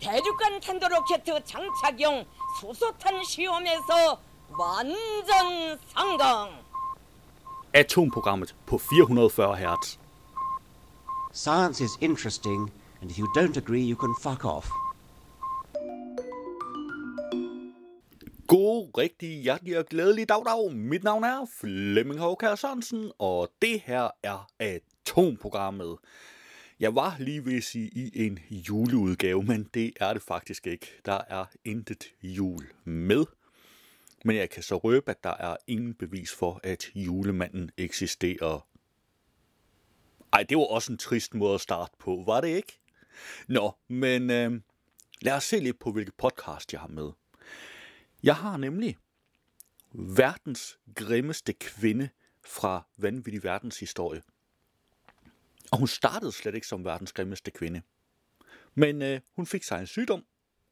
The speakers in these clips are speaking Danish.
대륙간 탄도로켓 장착용 수소탄 시험에서 완전 성공. Atomprogrammet på 440 Hz. Science is interesting, and if you don't agree, you can fuck off. God, rigtig hjertelig og glædelig dag, dag. Mit navn er Flemming Håkær Sørensen, og det her er Atomprogrammet. Jeg var lige ved at sige i en juleudgave, men det er det faktisk ikke. Der er intet jul med. Men jeg kan så røbe, at der er ingen bevis for, at julemanden eksisterer. Ej, det var også en trist måde at starte på, var det ikke? Nå, men øh, lad os se lidt på, hvilket podcast jeg har med. Jeg har nemlig verdens grimmeste kvinde fra Vanvittig Verdenshistorie. Og hun startede slet ikke som verdens grimmeste kvinde. Men øh, hun fik sig en sygdom,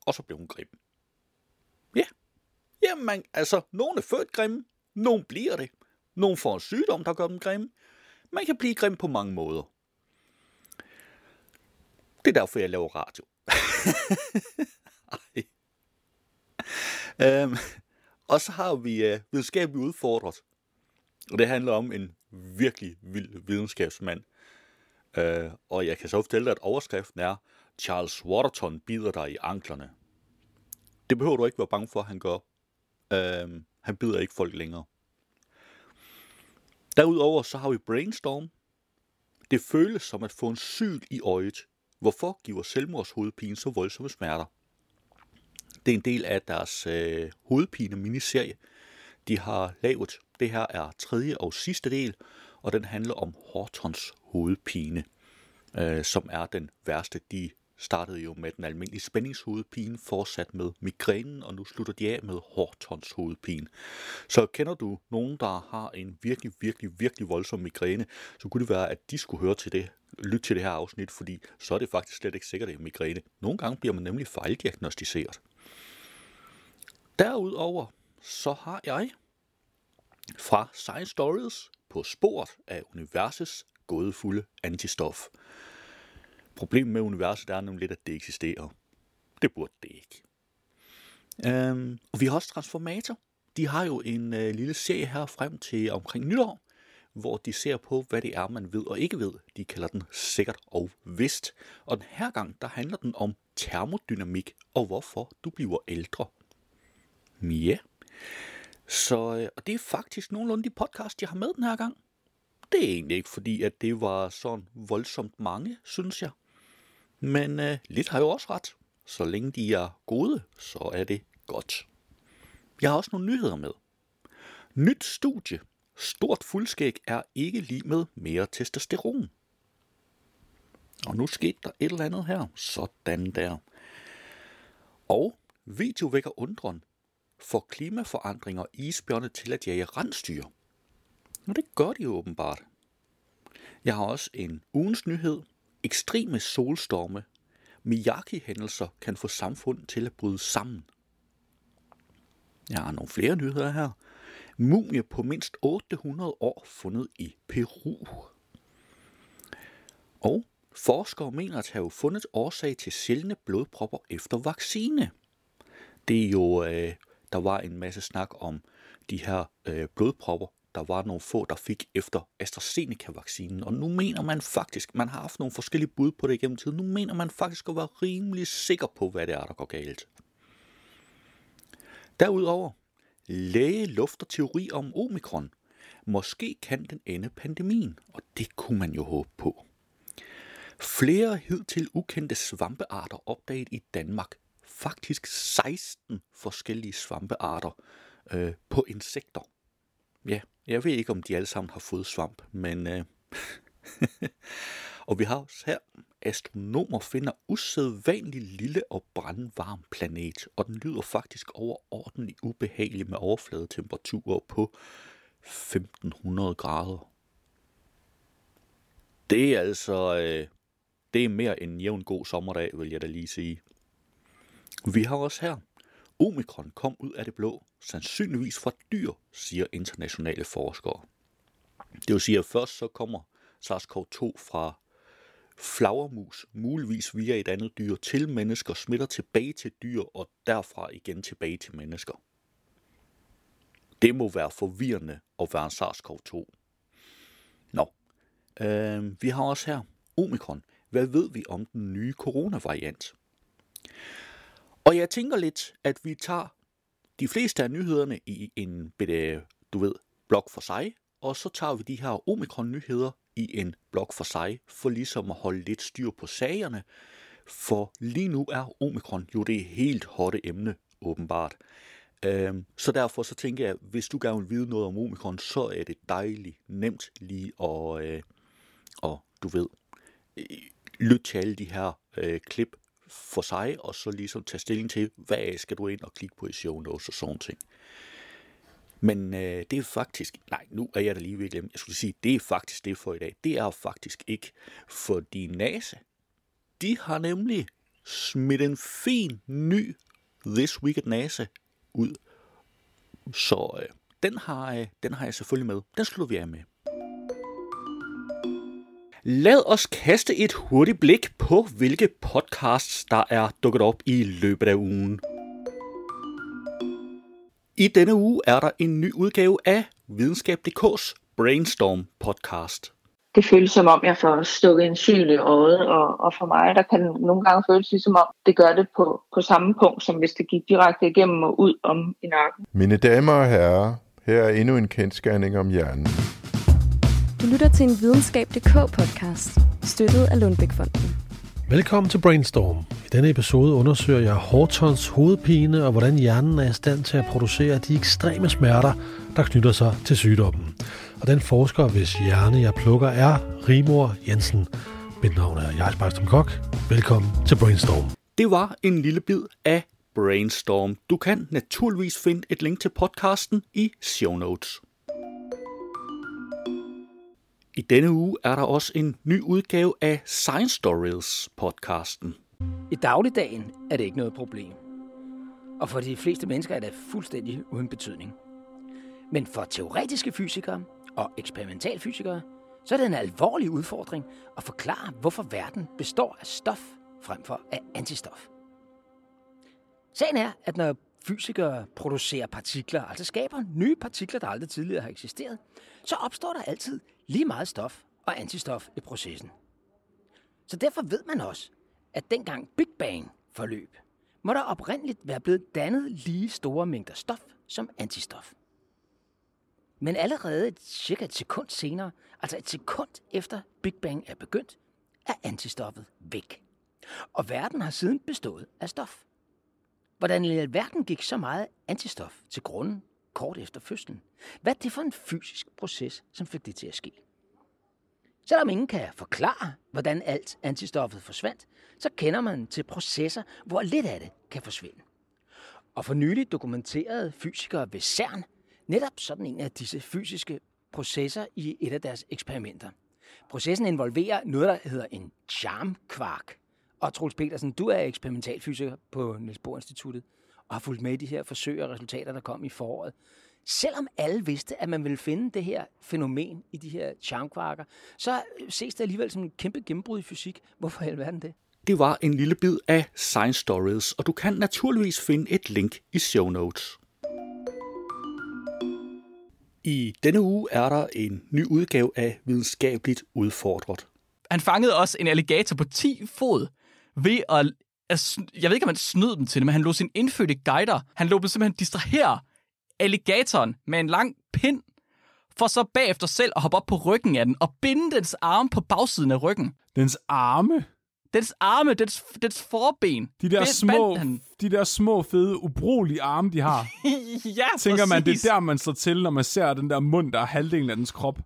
og så blev hun grim. Ja, jamen altså, nogen er født grimme, nogen bliver det. Nogen får en sygdom, der gør dem grimme. Man kan blive grim på mange måder. Det er derfor, jeg laver radio. Øhm, og så har vi øh, videnskabeligt udfordret. Og det handler om en virkelig vild videnskabsmand. Øh, og jeg kan så fortælle dig, at overskriften er, Charles Waterton bider dig i anklerne. Det behøver du ikke være bange for, at han gør. Øh, han bider ikke folk længere. Derudover så har vi Brainstorm. Det føles som at få en syl i øjet. Hvorfor giver selvmordshovedpine så voldsomme smerter? Det er en del af deres øh, hovedpine-miniserie, de har lavet. Det her er tredje og sidste del, og den handler om Hortons hovedpine, øh, som er den værste. De startede jo med den almindelige spændingshovedpine, fortsat med migrænen, og nu slutter de af med Hortons hovedpine. Så kender du nogen, der har en virkelig, virkelig, virkelig voldsom migræne, så kunne det være, at de skulle høre til det, lytte til det her afsnit, fordi så er det faktisk slet ikke sikkert, at det er migræne. Nogle gange bliver man nemlig fejldiagnostiseret. Derudover så har jeg fra Science Stories på sporet af universets gådefulde antistof. Problemet med universet er nemlig lidt, at det eksisterer. Det burde det ikke. Øhm, og vi har også Transformator. De har jo en øh, lille serie her frem til omkring nytår, hvor de ser på, hvad det er, man ved og ikke ved. De kalder den sikkert og vist. Og den her gang, der handler den om termodynamik og hvorfor du bliver ældre. Ja. Så, øh, og det er faktisk nogenlunde de podcast, jeg har med den her gang. Det er egentlig ikke fordi, at det var sådan voldsomt mange, synes jeg. Men øh, lidt har jo også ret. Så længe de er gode, så er det godt. Jeg har også nogle nyheder med. Nyt studie. Stort fuldskæg er ikke lige med mere testosteron. Og nu skete der et eller andet her. Sådan der. Og video vækker undren får klimaforandringer isbjørne til at jage rensdyr? Og det gør de åbenbart. Jeg har også en ugens nyhed. Ekstreme solstorme. Miyagi-hændelser kan få samfund til at bryde sammen. Jeg har nogle flere nyheder her. Mumie på mindst 800 år fundet i Peru. Og forskere mener at have fundet årsag til sjældne blodpropper efter vaccine. Det er jo øh, der var en masse snak om de her øh, blodpropper. Der var nogle få, der fik efter AstraZeneca-vaccinen, og nu mener man faktisk, man har haft nogle forskellige bud på det gennem tiden, nu mener man faktisk at være rimelig sikker på, hvad det er, der går galt. Derudover, læge lufter teori om omikron. Måske kan den ende pandemien, og det kunne man jo håbe på. Flere hidtil ukendte svampearter opdaget i Danmark faktisk 16 forskellige svampearter øh, på insekter. Ja, jeg ved ikke, om de alle sammen har fået svamp, men... Øh, og vi har også her, astronomer finder usædvanlig lille og brandvarm planet, og den lyder faktisk overordentligt ubehagelig med overfladetemperaturer på 1500 grader. Det er altså, øh, det er mere end en jævn god sommerdag, vil jeg da lige sige. Vi har også her. Omikron kom ud af det blå, sandsynligvis fra dyr, siger internationale forskere. Det vil sige, at først så kommer SARS-CoV-2 fra flagermus, muligvis via et andet dyr, til mennesker, smitter tilbage til dyr og derfra igen tilbage til mennesker. Det må være forvirrende at være en SARS-CoV-2. Nå, øh, vi har også her omikron. Hvad ved vi om den nye coronavariant? Og jeg tænker lidt, at vi tager de fleste af nyhederne i en bitte, du ved, blok for sig, og så tager vi de her omikron-nyheder i en blok for sig, for ligesom at holde lidt styr på sagerne. For lige nu er omikron jo det helt hotte emne, åbenbart. Øhm, så derfor så tænker jeg, hvis du gerne vil vide noget om omikron, så er det dejligt nemt lige at, øh, og du ved, øh, lytte til alle de her øh, klip for sig, og så ligesom tage stilling til, hvad skal du ind og klikke på i show notes og sådan ting. Men øh, det er faktisk, nej, nu er jeg da lige ved at glemme, jeg skulle sige, det er faktisk det for i dag. Det er faktisk ikke, fordi NASA, de har nemlig smidt en fin ny This Week at NASA ud. Så øh, den, har, øh, den har jeg selvfølgelig med. Den slutter vi af med. Lad os kaste et hurtigt blik på, hvilke podcasts, der er dukket op i løbet af ugen. I denne uge er der en ny udgave af Videnskab.dk's Brainstorm podcast. det føles som om, jeg får stukket en syl i øjet, og, og for mig, der kan det nogle gange føles ligesom om, det gør det på, på samme punkt, som hvis det gik direkte igennem og ud om i nakken. Mine damer og herrer, her er endnu en kendskærning om hjernen. Du lytter til en Videnskab.dk podcast, støttet af Lundbækfonden. Velkommen til Brainstorm. I denne episode undersøger jeg Hortons hovedpine og hvordan hjernen er i stand til at producere de ekstreme smerter, der knytter sig til sygdommen. Og den forsker, hvis hjerne jeg plukker, er Rimor Jensen. Mit navn er Jais Bakstrøm Kok. Velkommen til Brainstorm. Det var en lille bid af Brainstorm. Du kan naturligvis finde et link til podcasten i show notes. I denne uge er der også en ny udgave af Science Stories podcasten. I dagligdagen er det ikke noget problem. Og for de fleste mennesker er det fuldstændig uden betydning. Men for teoretiske fysikere og eksperimentalfysikere, så er det en alvorlig udfordring at forklare, hvorfor verden består af stof frem for af antistof. Sagen er, at når fysikere producerer partikler, altså skaber nye partikler, der aldrig tidligere har eksisteret, så opstår der altid lige meget stof og antistof i processen. Så derfor ved man også, at dengang Big Bang forløb, må der oprindeligt være blevet dannet lige store mængder stof som antistof. Men allerede et, cirka et sekund senere, altså et sekund efter Big Bang er begyndt, er antistoffet væk. Og verden har siden bestået af stof. Hvordan i alverden gik så meget antistof til grunden kort efter fødslen? Hvad er det for en fysisk proces, som fik det til at ske? Selvom ingen kan forklare, hvordan alt antistoffet forsvandt, så kender man til processer, hvor lidt af det kan forsvinde. Og for nylig dokumenterede fysikere ved CERN netop sådan en af disse fysiske processer i et af deres eksperimenter. Processen involverer noget, der hedder en charmkvark. Og Troels Petersen, du er eksperimentalfysiker på Niels Bohr Instituttet og har fulgt med i de her forsøg og resultater, der kom i foråret. Selvom alle vidste, at man ville finde det her fænomen i de her charmkvarker, så ses det alligevel som en kæmpe gennembrud i fysik. Hvorfor i alverden det? Det var en lille bid af Science Stories, og du kan naturligvis finde et link i show notes. I denne uge er der en ny udgave af Videnskabeligt Udfordret. Han fangede også en alligator på 10 fod ved at... sn- jeg ved ikke, om han snød dem til det, men han lå sin indfødte guider. Han lå dem simpelthen distrahere alligatoren med en lang pind, for så bagefter selv at hoppe op på ryggen af den og binde dens arme på bagsiden af ryggen. Dens arme. Dens arme, dens, dens forben. De der, små, Han. de der små, fede, ubrugelige arme, de har. ja, Tænker man, det præcis. er der, man slår til, når man ser den der mund, der er halvdelen af dens krop.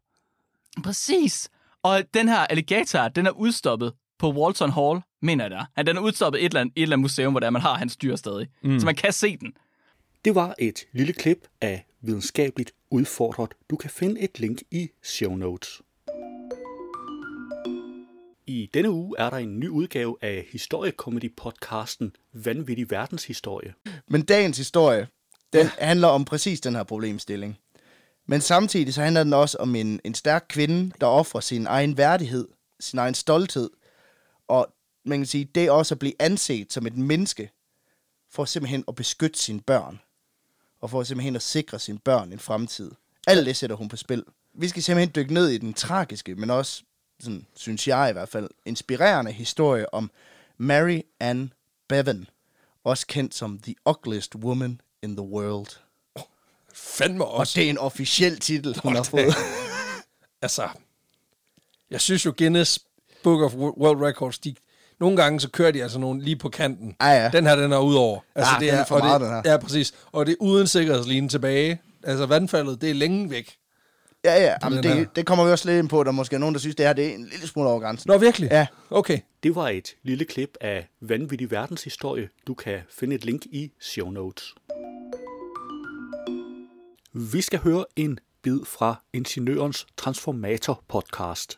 Præcis. Og den her alligator, den er udstoppet på Walton Hall, mener jeg der. Han den er udstoppet i et eller andet, et eller andet museum, hvor der man har hans dyr stadig. Mm. Så man kan se den. Det var et lille klip af Videnskabeligt Udfordret. Du kan finde et link i show notes. I denne uge er der en ny udgave af historiekomedy-podcasten Vanvittig Verdenshistorie. Men dagens historie, den handler om præcis den her problemstilling. Men samtidig så handler den også om en, en stærk kvinde, der offrer sin egen værdighed, sin egen stolthed, Og man kan sige, det også at blive anset som et menneske, for simpelthen at beskytte sine børn. Og for simpelthen at sikre sine børn en fremtid. Alt det sætter hun på spil. Vi skal simpelthen dykke ned i den tragiske, men også, sådan, synes jeg i hvert fald, inspirerende historie om Mary Ann Bevan. Også kendt som The Ugliest Woman in the World. Fandme Og også. det er en officiel titel, hun har Hold da. fået. altså, jeg synes jo Guinness Book of World Records, de, nogle gange så kører de altså nogle lige på kanten. Ja, ja. Den her, den er udover. Altså, Ja, den er for meget, det, den her. Ja, præcis. Og det er uden sikkerhedslinjen tilbage. Altså, vandfaldet, det er længe væk. Ja, ja, jamen, her. det, det kommer vi også lidt ind på. Der er måske nogen, der synes, det her det er en lille smule over grænsen. Nå, virkelig? Ja. Okay. Det var et lille klip af vanvittig verdenshistorie. Du kan finde et link i show notes. Vi skal høre en bid fra Ingeniørens Transformator podcast.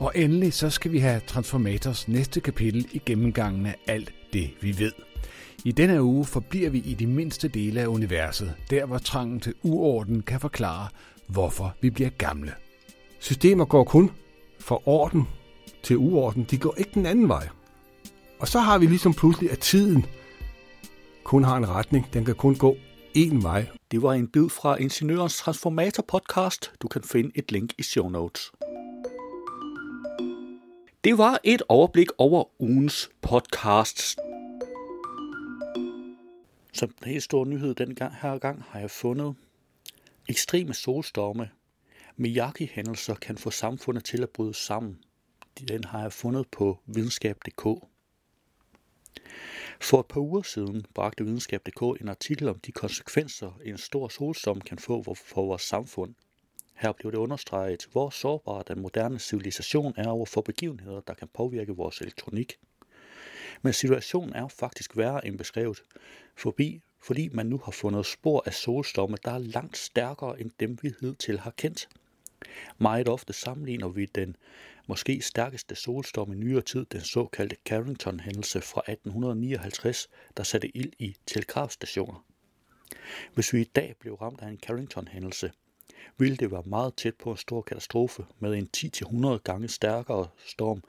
Og endelig så skal vi have Transformators næste kapitel i gennemgangen af alt det, vi ved. I denne uge forbliver vi i de mindste dele af universet, der hvor trangen til uorden kan forklare, hvorfor vi bliver gamle. Systemer går kun fra orden til uorden. De går ikke den anden vej. Og så har vi ligesom pludselig, at tiden kun har en retning. Den kan kun gå én vej. Det var en bid fra Ingeniørens Transformator podcast. Du kan finde et link i show notes. Det var et overblik over ugens podcasts. Som den helt store nyhed den gang, her gang har jeg fundet ekstreme solstorme. Miyagi-hændelser kan få samfundet til at bryde sammen. Den har jeg fundet på videnskab.dk. For et par uger siden bragte videnskab.dk en artikel om de konsekvenser, en stor solstorm kan få for vores samfund. Her blev det understreget, hvor sårbar den moderne civilisation er over for begivenheder, der kan påvirke vores elektronik. Men situationen er faktisk værre end beskrevet, forbi, fordi man nu har fundet spor af solstorme, der er langt stærkere end dem, vi hidtil har kendt. Meget ofte sammenligner vi den måske stærkeste solstorm i nyere tid, den såkaldte Carrington-hændelse fra 1859, der satte ild i telegrafstationer. Hvis vi i dag blev ramt af en Carrington-hændelse, ville det være meget tæt på en stor katastrofe med en 10-100 gange stærkere storm,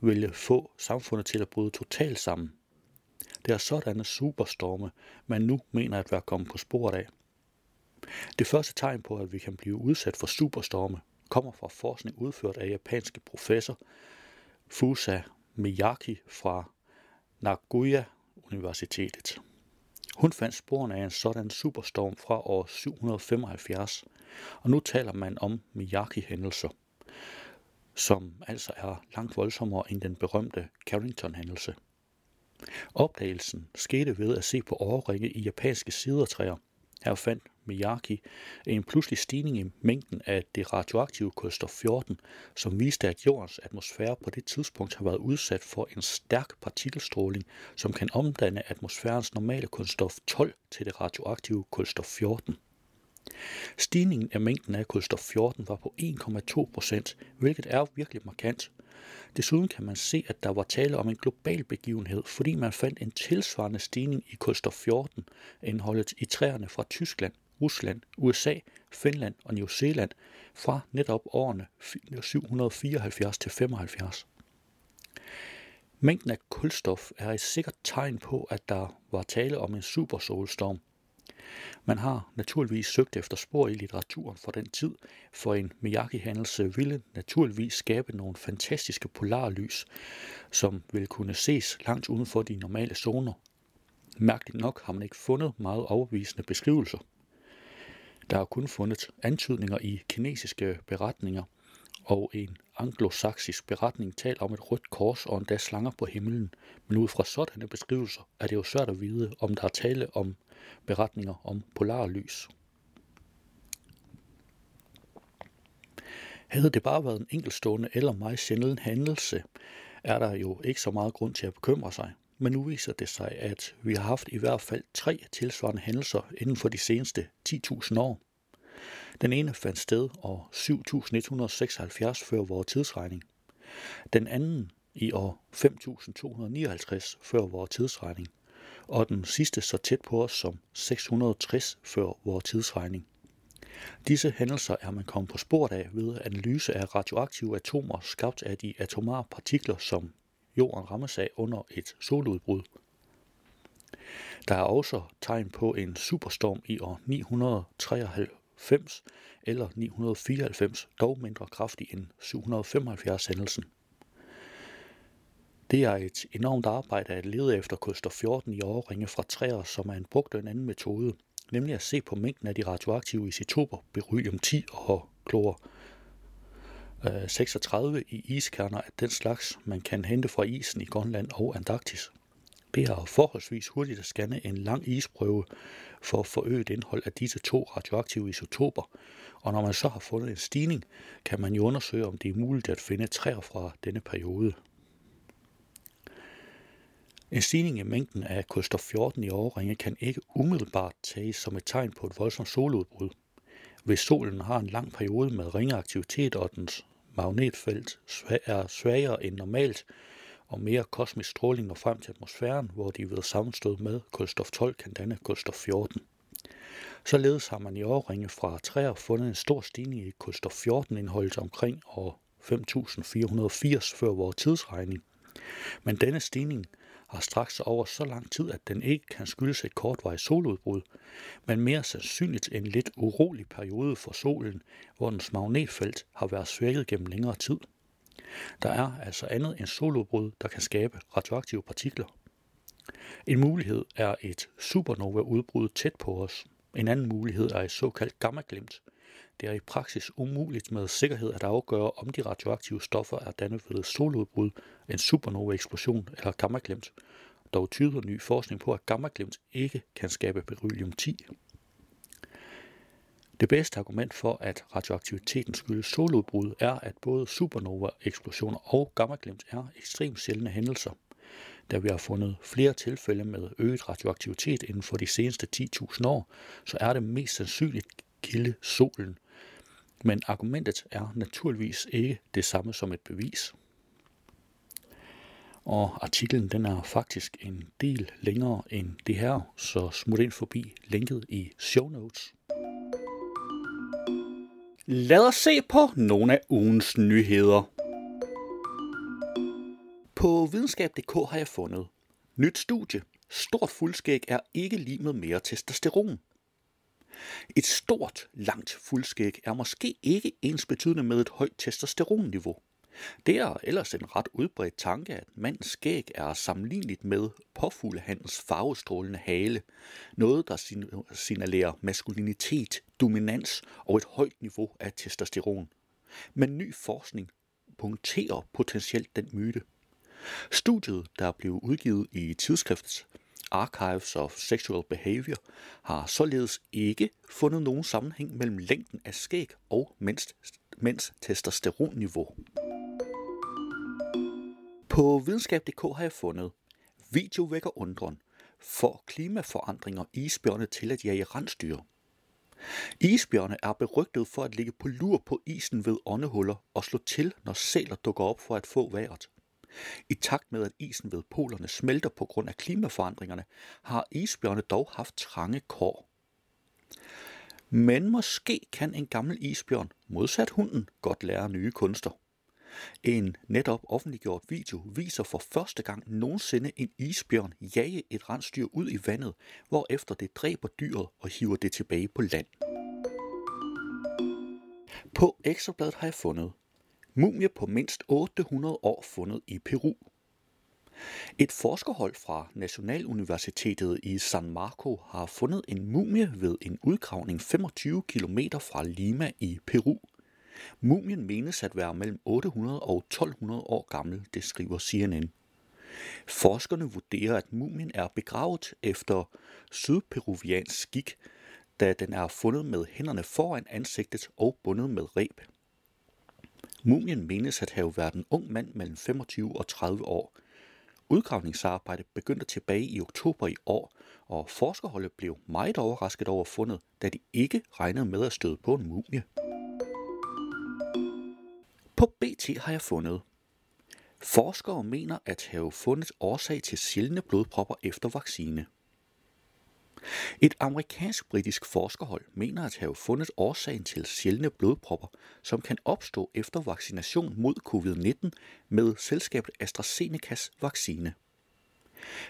ville få samfundet til at bryde totalt sammen. Det er sådanne superstorme, man nu mener at være kommet på sporet af. Det første tegn på, at vi kan blive udsat for superstorme, kommer fra forskning udført af japanske professor Fusa Miyaki fra Nagoya Universitetet. Hun fandt sporene af en sådan superstorm fra år 775, og nu taler man om Miyagi-hændelser, som altså er langt voldsommere end den berømte Carrington-hændelse. Opdagelsen skete ved at se på årringe i japanske sidertræer. Her fandt Miyaki en pludselig stigning i mængden af det radioaktive kulstof 14, som viste, at jordens atmosfære på det tidspunkt har været udsat for en stærk partikelstråling, som kan omdanne atmosfærens normale kulstof 12 til det radioaktive kulstof 14. Stigningen af mængden af kulstof 14 var på 1,2 procent, hvilket er virkelig markant. Desuden kan man se, at der var tale om en global begivenhed, fordi man fandt en tilsvarende stigning i kulstof 14 indholdet i træerne fra Tyskland, Rusland, USA, Finland og New Zealand fra netop årene 774 til 75. Mængden af kulstof er et sikkert tegn på, at der var tale om en supersolstorm. Man har naturligvis søgt efter spor i litteraturen fra den tid, for en Miyagi-handelse ville naturligvis skabe nogle fantastiske polarlys, som ville kunne ses langt uden for de normale zoner. Mærkeligt nok har man ikke fundet meget overbevisende beskrivelser. Der er kun fundet antydninger i kinesiske beretninger, og en anglosaksisk beretning taler om et rødt kors og endda slanger på himlen, men ud fra sådanne beskrivelser er det jo svært at vide, om der er tale om beretninger om polarlys. Havde det bare været en enkeltstående eller meget sjælden hændelse, er der jo ikke så meget grund til at bekymre sig. Men nu viser det sig, at vi har haft i hvert fald tre tilsvarende hændelser inden for de seneste 10.000 år. Den ene fandt sted år 7176 før vores tidsregning. Den anden i år 5259 før vores tidsregning. Og den sidste så tæt på os som 660 før vores tidsregning. Disse hændelser er man kommet på sporet af ved analyse af radioaktive atomer skabt af de atomare partikler, som jorden rammes af under et soludbrud. Der er også tegn på en superstorm i år 993 eller 994, dog mindre kraftig end 775 hændelsen. Det er et enormt arbejde at lede efter koster 14 i årringe fra træer, som er en brugt en anden metode, nemlig at se på mængden af de radioaktive isotoper, beryllium-10 og klor øh, 36 i iskerner af den slags, man kan hente fra isen i Grønland og Antarktis. Det er forholdsvis hurtigt at scanne en lang isprøve for at forøge indhold af disse to radioaktive isotoper, og når man så har fundet en stigning, kan man jo undersøge, om det er muligt at finde træer fra denne periode. En stigning i mængden af kulstof 14 i overringe kan ikke umiddelbart tages som et tegn på et voldsomt soludbrud. Hvis solen har en lang periode med ringe aktivitet og dens magnetfelt er svagere end normalt, og mere kosmisk stråling når frem til atmosfæren, hvor de ved sammenstød med kulstof 12 kan danne kulstof 14. Således har man i årringe fra træer fundet en stor stigning i kulstof 14 indholdet omkring år 5480 før vores tidsregning. Men denne stigning har straks over så lang tid, at den ikke kan skyldes et kortvarigt soludbrud, men mere sandsynligt en lidt urolig periode for solen, hvor dens magnetfelt har været svækket gennem længere tid. Der er altså andet end soludbrud, der kan skabe radioaktive partikler. En mulighed er et supernova-udbrud tæt på os. En anden mulighed er et såkaldt gammaglimt. Det er i praksis umuligt med sikkerhed at afgøre, om de radioaktive stoffer er dannet ved et soludbrud, en supernova-eksplosion eller gammaglimt. Dog tyder ny forskning på, at gammaglimt ikke kan skabe beryllium-10. Det bedste argument for, at radioaktiviteten skyldes soludbrud, er, at både supernova-eksplosioner og gammaglimt er ekstremt sjældne hændelser. Da vi har fundet flere tilfælde med øget radioaktivitet inden for de seneste 10.000 år, så er det mest sandsynligt kilde solen. Men argumentet er naturligvis ikke det samme som et bevis. Og artiklen den er faktisk en del længere end det her, så smut ind forbi linket i show notes. Lad os se på nogle af ugens nyheder. På videnskab.dk har jeg fundet nyt studie. Stort fuldskæg er ikke lige med mere testosteron. Et stort, langt fuldskæg er måske ikke ens betydende med et højt testosteronniveau. Det er ellers en ret udbredt tanke, at mandens skæg er sammenligneligt med påfuglehandens farvestrålende hale. Noget, der signalerer maskulinitet, dominans og et højt niveau af testosteron. Men ny forskning punkterer potentielt den myte. Studiet, der blev udgivet i tidsskriftet Archives of Sexual Behavior, har således ikke fundet nogen sammenhæng mellem længden af skæg og mænds, mænds testosteronniveau. På videnskab.dk har jeg fundet Video vækker undren. For klimaforandringer isbjørne til at jage rensdyr. Isbjørne er berygtet for at ligge på lur på isen ved åndehuller og slå til, når sæler dukker op for at få vejret. I takt med, at isen ved polerne smelter på grund af klimaforandringerne, har isbjørne dog haft trange kår. Men måske kan en gammel isbjørn, modsat hunden, godt lære nye kunster. En netop offentliggjort video viser for første gang nogensinde en isbjørn jage et rensdyr ud i vandet, hvorefter det dræber dyret og hiver det tilbage på land. På ekstrabladet har jeg fundet Mumie på mindst 800 år fundet i Peru. Et forskerhold fra Nationaluniversitetet i San Marco har fundet en mumie ved en udgravning 25 km fra Lima i Peru. Mumien menes at være mellem 800 og 1200 år gammel, det skriver CNN. Forskerne vurderer, at mumien er begravet efter sydperuviansk skik, da den er fundet med hænderne foran ansigtet og bundet med reb. Mumien menes at have været en ung mand mellem 25 og 30 år. Udgravningsarbejdet begyndte tilbage i oktober i år, og forskerholdet blev meget overrasket over fundet, da de ikke regnede med at støde på en mumie. På BT har jeg fundet. Forskere mener at have fundet årsag til sjældne blodpropper efter vaccine. Et amerikansk-britisk forskerhold mener at have fundet årsagen til sjældne blodpropper, som kan opstå efter vaccination mod covid-19 med selskabet AstraZenecas vaccine.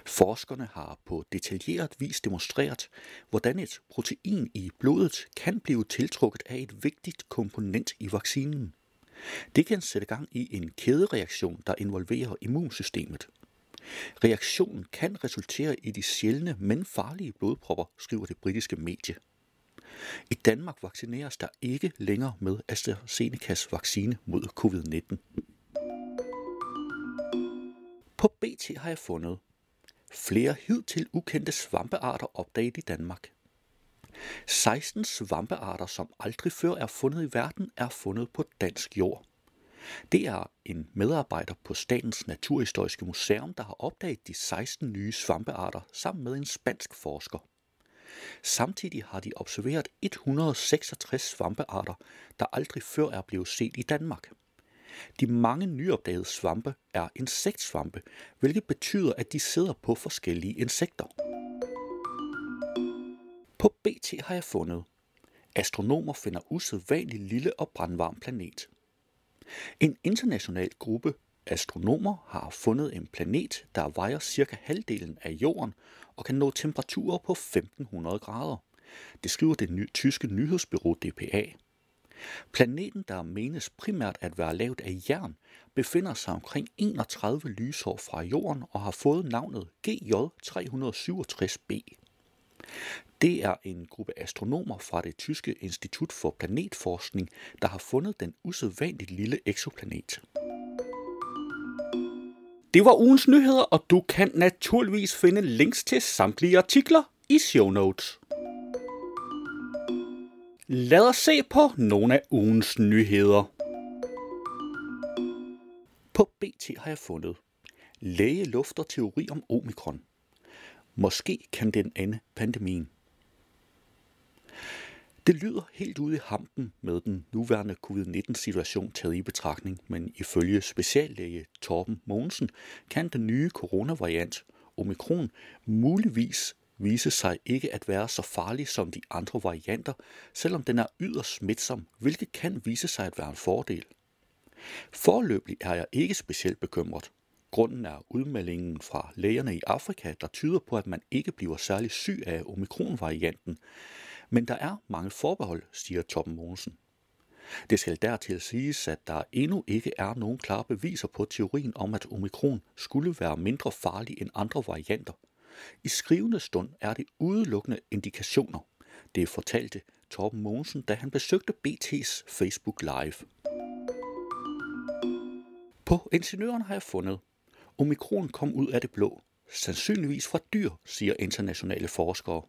Forskerne har på detaljeret vis demonstreret, hvordan et protein i blodet kan blive tiltrukket af et vigtigt komponent i vaccinen. Det kan sætte gang i en kædereaktion, der involverer immunsystemet. Reaktionen kan resultere i de sjældne, men farlige blodpropper, skriver det britiske medie. I Danmark vaccineres der ikke længere med AstraZenecas vaccine mod covid-19. På BT har jeg fundet flere hidtil ukendte svampearter opdaget i Danmark. 16 svampearter, som aldrig før er fundet i verden, er fundet på dansk jord. Det er en medarbejder på Statens Naturhistoriske Museum, der har opdaget de 16 nye svampearter sammen med en spansk forsker. Samtidig har de observeret 166 svampearter, der aldrig før er blevet set i Danmark. De mange nyopdagede svampe er insektsvampe, hvilket betyder, at de sidder på forskellige insekter. På BT har jeg fundet. Astronomer finder usædvanligt lille og brandvarm planet. En international gruppe astronomer har fundet en planet, der vejer cirka halvdelen af jorden og kan nå temperaturer på 1500 grader. Det skriver det ny- tyske nyhedsbyrå DPA. Planeten, der menes primært at være lavet af jern, befinder sig omkring 31 lysår fra jorden og har fået navnet GJ367b. Det er en gruppe astronomer fra det tyske Institut for Planetforskning, der har fundet den usædvanligt lille eksoplanet. Det var ugens nyheder, og du kan naturligvis finde links til samtlige artikler i show notes. Lad os se på nogle af ugens nyheder. På BT har jeg fundet Læge lufter teori om omikron. Måske kan den ende pandemien. Det lyder helt ude i hampen med den nuværende covid-19-situation taget i betragtning, men ifølge speciallæge Torben Mogensen kan den nye coronavariant, omikron, muligvis vise sig ikke at være så farlig som de andre varianter, selvom den er yderst smitsom, hvilket kan vise sig at være en fordel. Forløbig er jeg ikke specielt bekymret. Grunden er udmeldingen fra lægerne i Afrika, der tyder på, at man ikke bliver særlig syg af omikronvarianten, men der er mange forbehold, siger Torben Mogensen. Det skal dertil siges, at der endnu ikke er nogen klare beviser på teorien om, at omikron skulle være mindre farlig end andre varianter. I skrivende stund er det udelukkende indikationer. Det fortalte Torben Mogensen, da han besøgte BT's Facebook Live. På ingeniøren har jeg fundet. Omikron kom ud af det blå. Sandsynligvis fra dyr, siger internationale forskere.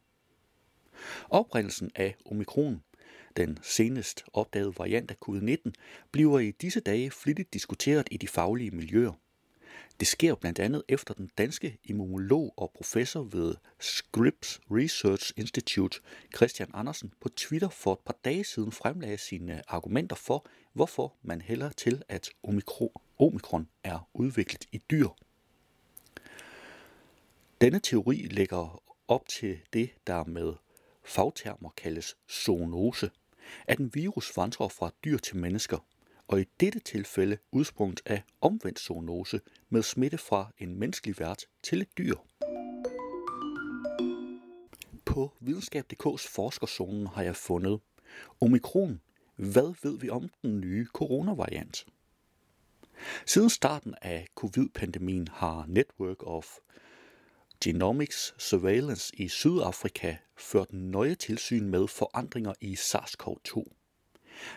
Oprindelsen af omikron, den senest opdagede variant af covid-19, bliver i disse dage flittigt diskuteret i de faglige miljøer. Det sker blandt andet efter den danske immunolog og professor ved Scripps Research Institute, Christian Andersen, på Twitter for et par dage siden fremlagde sine argumenter for, hvorfor man hælder til, at omikron, omikron er udviklet i dyr. Denne teori lægger op til det, der med fagtermer kaldes zoonose, at en virus vandrer fra dyr til mennesker, og i dette tilfælde udsprunget af omvendt zoonose med smitte fra en menneskelig vært til et dyr. På videnskab.dk's forskerzonen har jeg fundet Omikron. Hvad ved vi om den nye coronavariant? Siden starten af covid-pandemien har Network of Genomics Surveillance i Sydafrika ført nøje tilsyn med forandringer i SARS-CoV-2.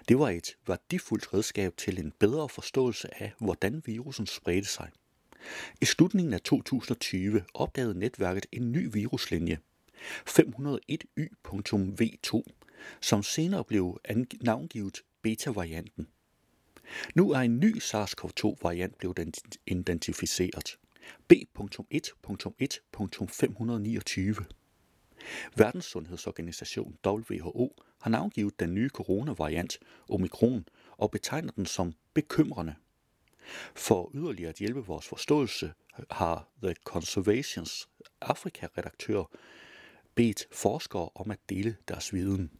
Det var et værdifuldt redskab til en bedre forståelse af, hvordan virusen spredte sig. I slutningen af 2020 opdagede netværket en ny viruslinje, 501Y.V2, som senere blev navngivet beta-varianten. Nu er en ny SARS-CoV-2-variant blevet identificeret. B.1.1.529. Verdenssundhedsorganisation WHO har navngivet den nye coronavariant omikron og betegner den som bekymrende. For yderligere at hjælpe vores forståelse har The Conservations Afrika-redaktør bedt forskere om at dele deres viden.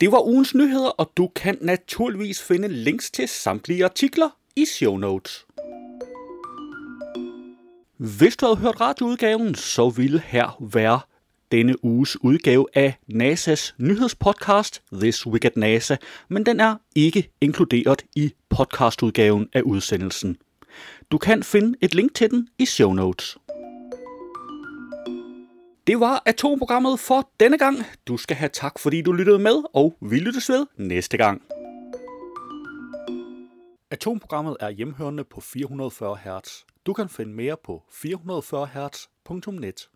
Det var ugens nyheder, og du kan naturligvis finde links til samtlige artikler i show notes. Hvis du havde hørt radioudgaven, så ville her være denne uges udgave af NASA's nyhedspodcast This Week at NASA, men den er ikke inkluderet i podcastudgaven af udsendelsen. Du kan finde et link til den i show notes. Det var atomprogrammet for denne gang. Du skal have tak, fordi du lyttede med, og vi lyttes ved næste gang. Atomprogrammet er hjemhørende på 440 Hz. Du kan finde mere på 440 Hz.net.